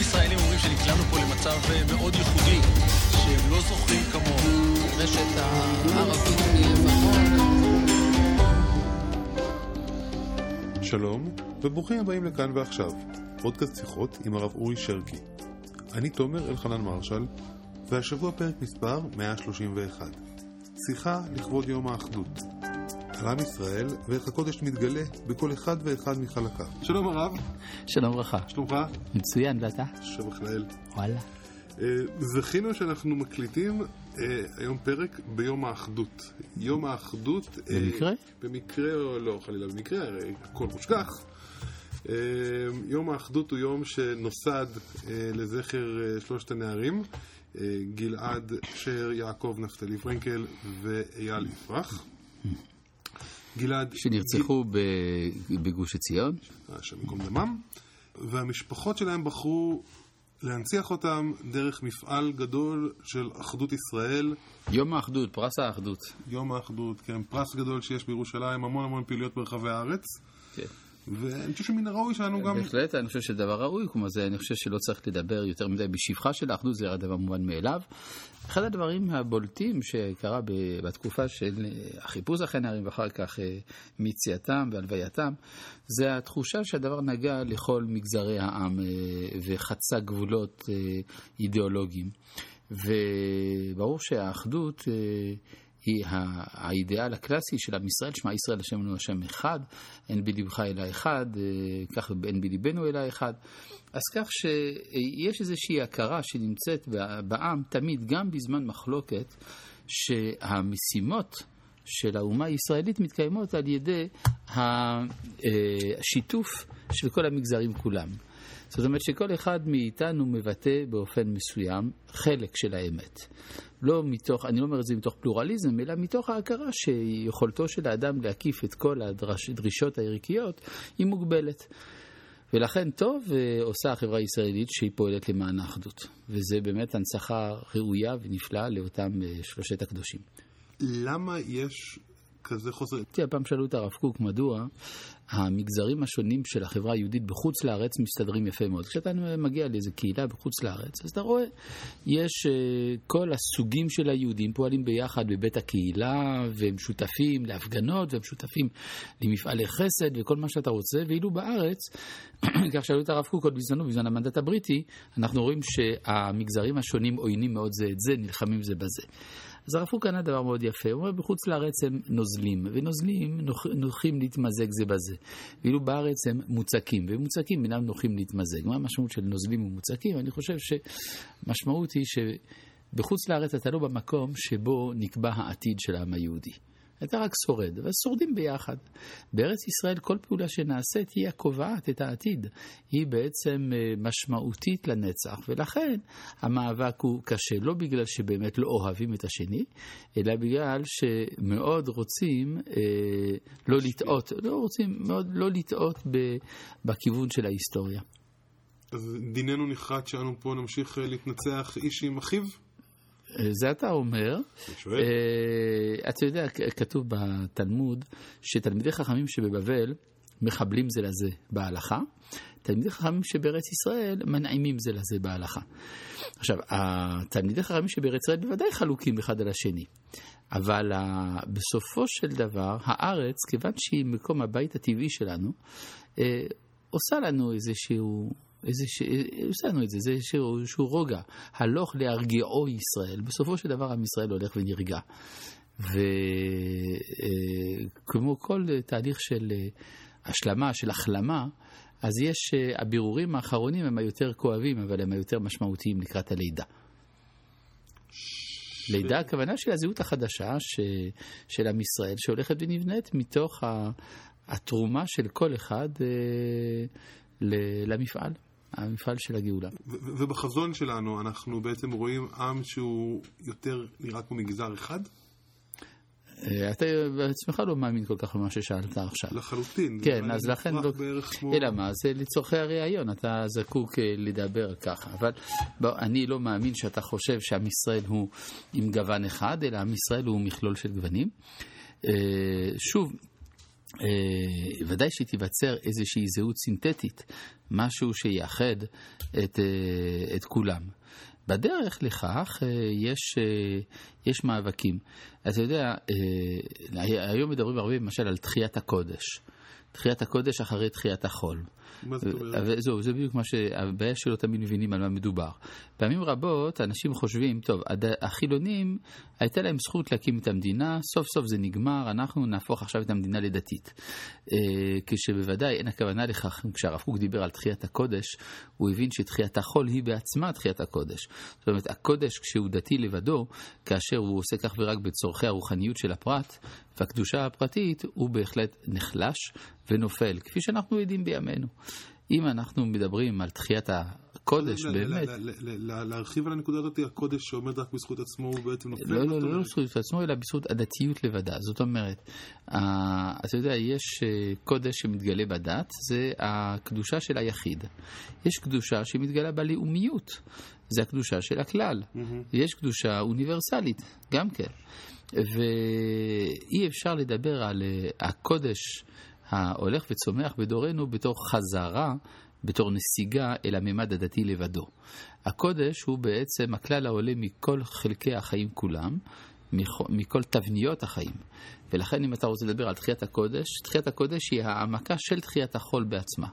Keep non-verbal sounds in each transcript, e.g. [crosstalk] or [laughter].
ישראלים אומרים שנקלענו פה למצב אה, מאוד ייחודי, שהם לא זוכרים כמוהו. רשת הערבית מלבנון. שלום, וברוכים הבאים לכאן ועכשיו, פודקאסט שיחות עם הרב אורי שרקי. אני תומר אלחנן מרשל, והשבוע פרק מספר 131. שיחה לכבוד יום האחדות. על עם ישראל ואיך הקודש מתגלה בכל אחד ואחד מחלקיו. שלום הרב. שלום וברכה. שלומך? מצוין, ואתה? שבח לאל. וואלה. אה, זכינו שאנחנו מקליטים אה, היום פרק ביום האחדות. יום האחדות... אה, במקרה? במקרה או לא, חלילה במקרה, הרי הכל מושכח. יום האחדות הוא יום שנוסד לזכר שלושת הנערים, גלעד שר, יעקב נפתלי פרנקל ואייל יפרח. גלעד... שנרצחו גיל... בגוש עציון. השם ייקום דמם. והמשפחות שלהם בחרו להנציח אותם דרך מפעל גדול של אחדות ישראל. יום האחדות, פרס האחדות. יום האחדות, כן, פרס גדול שיש בירושלים, המון המון פעילויות ברחבי הארץ. כן. ואני חושב שמן הראוי שלנו גם... בהחלט, אני חושב שדבר ראוי, כמו זה, אני חושב שלא צריך לדבר יותר מדי בשבחה של האחדות, זה דבר מובן מאליו. אחד הדברים הבולטים שקרה בתקופה של החיפוש אחרי נערים ואחר כך אה, מציאתם והלווייתם, זה התחושה שהדבר נגע לכל מגזרי העם אה, וחצה גבולות אה, אידיאולוגיים. וברור שהאחדות היא האידיאל הקלאסי של עם ישראל, שמע ישראל השם לנו השם אחד, אין בלבך אלא אחד, אה, כך אין בליבנו אלא אחד. אז כך שיש איזושהי הכרה שנמצאת בעם תמיד, גם בזמן מחלוקת, שהמשימות של האומה הישראלית מתקיימות על ידי אה, השיתוף של כל המגזרים כולם. זאת אומרת שכל אחד מאיתנו מבטא באופן מסוים חלק של האמת. לא מתוך, אני לא אומר את זה מתוך פלורליזם, אלא מתוך ההכרה שיכולתו של האדם להקיף את כל הדרישות הערכיות היא מוגבלת. ולכן טוב אה, עושה החברה הישראלית שהיא פועלת למען האחדות. וזה באמת הנצחה ראויה ונפלאה לאותם אה, שלושת הקדושים. למה יש כזה חוסר... תראה, פעם שאלו את הרב קוק מדוע המגזרים השונים של החברה היהודית בחוץ לארץ מסתדרים יפה מאוד. כשאתה מגיע לאיזה קהילה בחוץ לארץ, אז אתה רואה, יש uh, כל הסוגים של היהודים פועלים ביחד בבית הקהילה, והם שותפים להפגנות, והם שותפים למפעלי חסד וכל מה שאתה רוצה, ואילו בארץ, [clears throat] כך שאלו את הרב קוק עוד בזמנו, בזמן המנדט הבריטי, אנחנו רואים שהמגזרים השונים עוינים מאוד זה את זה, נלחמים זה בזה. אז הרב קוק ענה דבר מאוד יפה, הוא אומר בחוץ לארץ הם נוזלים, ונוזלים נוח, נוחים להתמזג זה בזה, ואילו בארץ הם מוצקים, ומוצקים אינם נוחים להתמזג. מה המשמעות של נוזלים ומוצקים? אני חושב שמשמעות היא שבחוץ לארץ אתה לא במקום שבו נקבע העתיד של העם היהודי. אתה רק שורד, אבל שורדים ביחד. בארץ ישראל כל פעולה שנעשית היא הקובעת את העתיד. היא בעצם אה, משמעותית לנצח, ולכן המאבק הוא קשה, לא בגלל שבאמת לא אוהבים את השני, אלא בגלל שמאוד רוצים אה, לא לטעות, לא רוצים מאוד לא לטעות בכיוון של ההיסטוריה. אז דיננו נחרט שאנו פה נמשיך אה, להתנצח איש עם אחיו? זה אתה אומר. אה, אתה יודע, כתוב בתלמוד שתלמידי חכמים שבבבל מחבלים זה לזה בהלכה, תלמידי חכמים שבארץ ישראל מנעימים זה לזה בהלכה. עכשיו, התלמידי חכמים שבארץ ישראל בוודאי חלוקים אחד על השני, אבל בסופו של דבר, הארץ, כיוון שהיא מקום הבית הטבעי שלנו, אה, עושה לנו איזשהו איזה ש... עושה לנו את זה, זה איזשהו רוגע. הלוך להרגיעו ישראל. בסופו של דבר עם ישראל הולך ונרגע. וכמו אה, כל תהליך של אה, השלמה, של החלמה, אז יש, אה, הבירורים האחרונים הם היותר כואבים, אבל הם היותר משמעותיים לקראת הלידה. ש... לידה, הכוונה של הזהות החדשה ש... של עם ישראל, שהולכת ונבנית מתוך התרומה של כל אחד למפעל. המפעל של הגאולה. ובחזון שלנו אנחנו בעצם רואים עם שהוא יותר נראה כמו מגזר אחד? אה, אתה בעצמך לא מאמין כל כך למה ששאלת עכשיו. לחלוטין. כן, אז לכן לא... כמו... אלא מה, זה לצורכי הראיון, אתה זקוק אה, לדבר ככה. אבל בוא, אני לא מאמין שאתה חושב שעם ישראל הוא עם גוון אחד, אלא עם ישראל הוא מכלול של גוונים. אה, שוב, ודאי שתיווצר איזושהי זהות סינתטית, משהו שיאחד את, את כולם. בדרך לכך אה, יש, יש מאבקים. אתה יודע, היום מדברים הרבה למשל על תחיית הקודש. תחיית הקודש אחרי תחיית החול. מה זאת אומרת? זהו, זה בדיוק מה שהבעיה שלא תמיד מבינים על מה מדובר. פעמים רבות אנשים חושבים, טוב, החילונים, הייתה להם זכות להקים את המדינה, סוף סוף זה נגמר, אנחנו נהפוך עכשיו את המדינה לדתית. אה, כשבוודאי אין הכוונה לכך, כשהרב קוק דיבר על תחיית הקודש, הוא הבין שתחיית החול היא בעצמה תחיית הקודש. זאת אומרת, הקודש כשהוא דתי לבדו, כאשר הוא עושה כך ורק בצורכי הרוחניות של הפרט, והקדושה הפרטית, הוא בהחלט נחלש ונופל, כפי שאנחנו יודעים בימינו. אם אנחנו מדברים על תחיית הקודש, באמת... להרחיב על הנקודה הזאת, הקודש שעומד רק בזכות עצמו הוא בעצם נופל? לא, לא, לא בזכות עצמו, אלא בזכות הדתיות לבדה. זאת אומרת, אתה יודע, יש אה, קודש שמתגלה בדת, זה הקדושה של היחיד. יש קדושה שמתגלה בלאומיות, זה הקדושה של הכלל. יש קדושה אוניברסלית, גם כן. ואי אפשר לדבר על אה, הקודש ההולך וצומח בדורנו בתור חזרה, בתור נסיגה אל הממד הדתי לבדו. הקודש הוא בעצם הכלל העולה מכל חלקי החיים כולם, מכל תבניות החיים. ולכן אם אתה רוצה לדבר על תחיית הקודש, תחיית הקודש היא העמקה של תחיית החול בעצמה.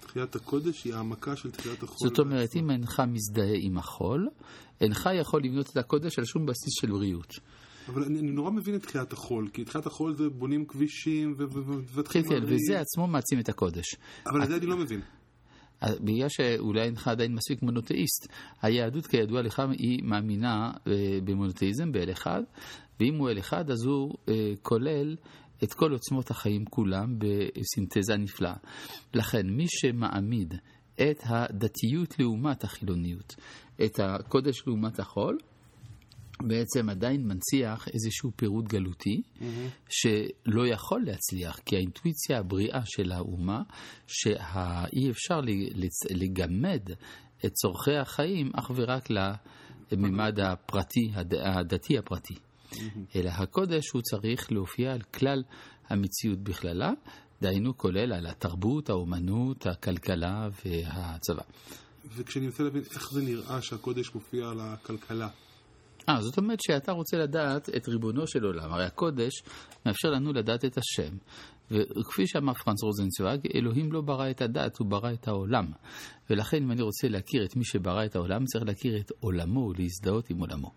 תחיית הקודש היא העמקה של תחיית החול. זאת אומרת, בעצמה. אם אינך מזדהה עם החול, אינך יכול לבנות את הקודש על שום בסיס של בריאות. אבל אני, אני נורא מבין את תחילת החול, כי תחילת החול זה בונים כבישים ומבטחים כן, כן, וזה עצמו מעצים את הקודש. אבל את זה אני לא מבין. בגלל שאולי אינך עדיין מספיק מונותאיסט. היהדות כידוע לך היא מאמינה אה, במונותאיזם באל אחד, ואם הוא אל אחד אז הוא אה, כולל את כל עוצמות החיים כולם בסינתזה נפלאה. לכן מי שמעמיד את הדתיות לעומת החילוניות, את הקודש לעומת החול, בעצם עדיין מנציח איזשהו פירוט גלותי mm-hmm. שלא יכול להצליח, כי האינטואיציה הבריאה של האומה, שאי אפשר לגמד את צורכי החיים אך ורק לממד הפרטי, הדתי הפרטי. Mm-hmm. אלא הקודש הוא צריך להופיע על כלל המציאות בכללה, דהיינו כולל על התרבות, האומנות, הכלכלה והצבא. וכשאני רוצה להבין איך זה נראה שהקודש מופיע על הכלכלה, אה, זאת אומרת שאתה רוצה לדעת את ריבונו של עולם. הרי הקודש מאפשר לנו לדעת את השם. וכפי שאמר פרנס רוזנצוויג, אלוהים לא ברא את הדת, הוא ברא את העולם. ולכן אם אני רוצה להכיר את מי שברא את העולם, צריך להכיר את עולמו, להזדהות עם עולמו.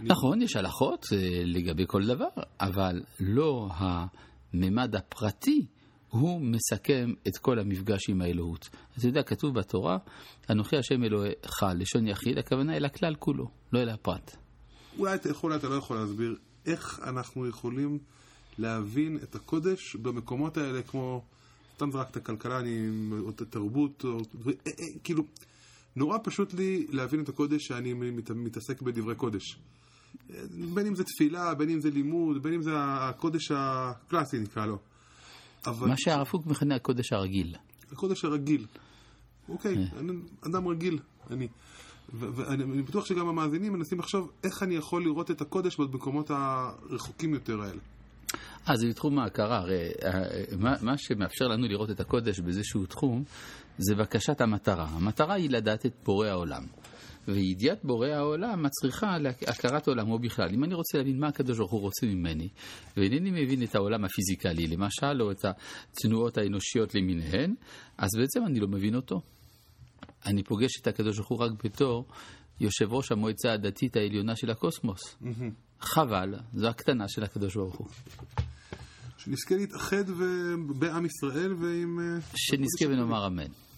נכון, יש הלכות אה, לגבי כל דבר, אבל לא הממד הפרטי הוא מסכם את כל המפגש עם האלוהות. אתה יודע, כתוב בתורה, אנוכי השם אלוהיך, לשון יחיד, הכוונה אל הכלל כולו, לא אל הפרט. אולי אתה יכול, אתה לא יכול להסביר איך אנחנו יכולים להבין את הקודש במקומות האלה, כמו, סתם זרקת כלכלה, אני, או את התרבות, או, ו, אה, אה, כאילו, נורא פשוט לי להבין את הקודש שאני מת, מתעסק בדברי קודש. בין אם זה תפילה, בין אם זה לימוד, בין אם זה הקודש הקלאסי נקרא לו. אבל... מה שהרב קוק מכנה הקודש הרגיל. הקודש הרגיל. אוקיי, אה. אני אדם רגיל, אני. ואני בטוח שגם המאזינים מנסים לחשוב איך אני יכול לראות את הקודש במקומות הרחוקים יותר האלה. אה, זה בתחום ההכרה. הרי אה, מה, מה שמאפשר לנו לראות את הקודש באיזשהו תחום, זה בקשת המטרה. המטרה היא לדעת את בורא העולם. וידיעת בורא העולם מצריכה להכרת עולמו בכלל. אם אני רוצה להבין מה הקדוש ברוך הוא רוצה ממני, ואינני מבין את העולם הפיזיקלי, למשל, או את התנועות האנושיות למיניהן, אז בעצם אני לא מבין אותו. אני פוגש את הקדוש ברוך הוא רק בתור יושב ראש המועצה הדתית העליונה של הקוסמוס. חבל, זו הקטנה של הקדוש ברוך הוא. שנזכה להתאחד בעם ישראל ועם... שנזכה ונאמר אמן.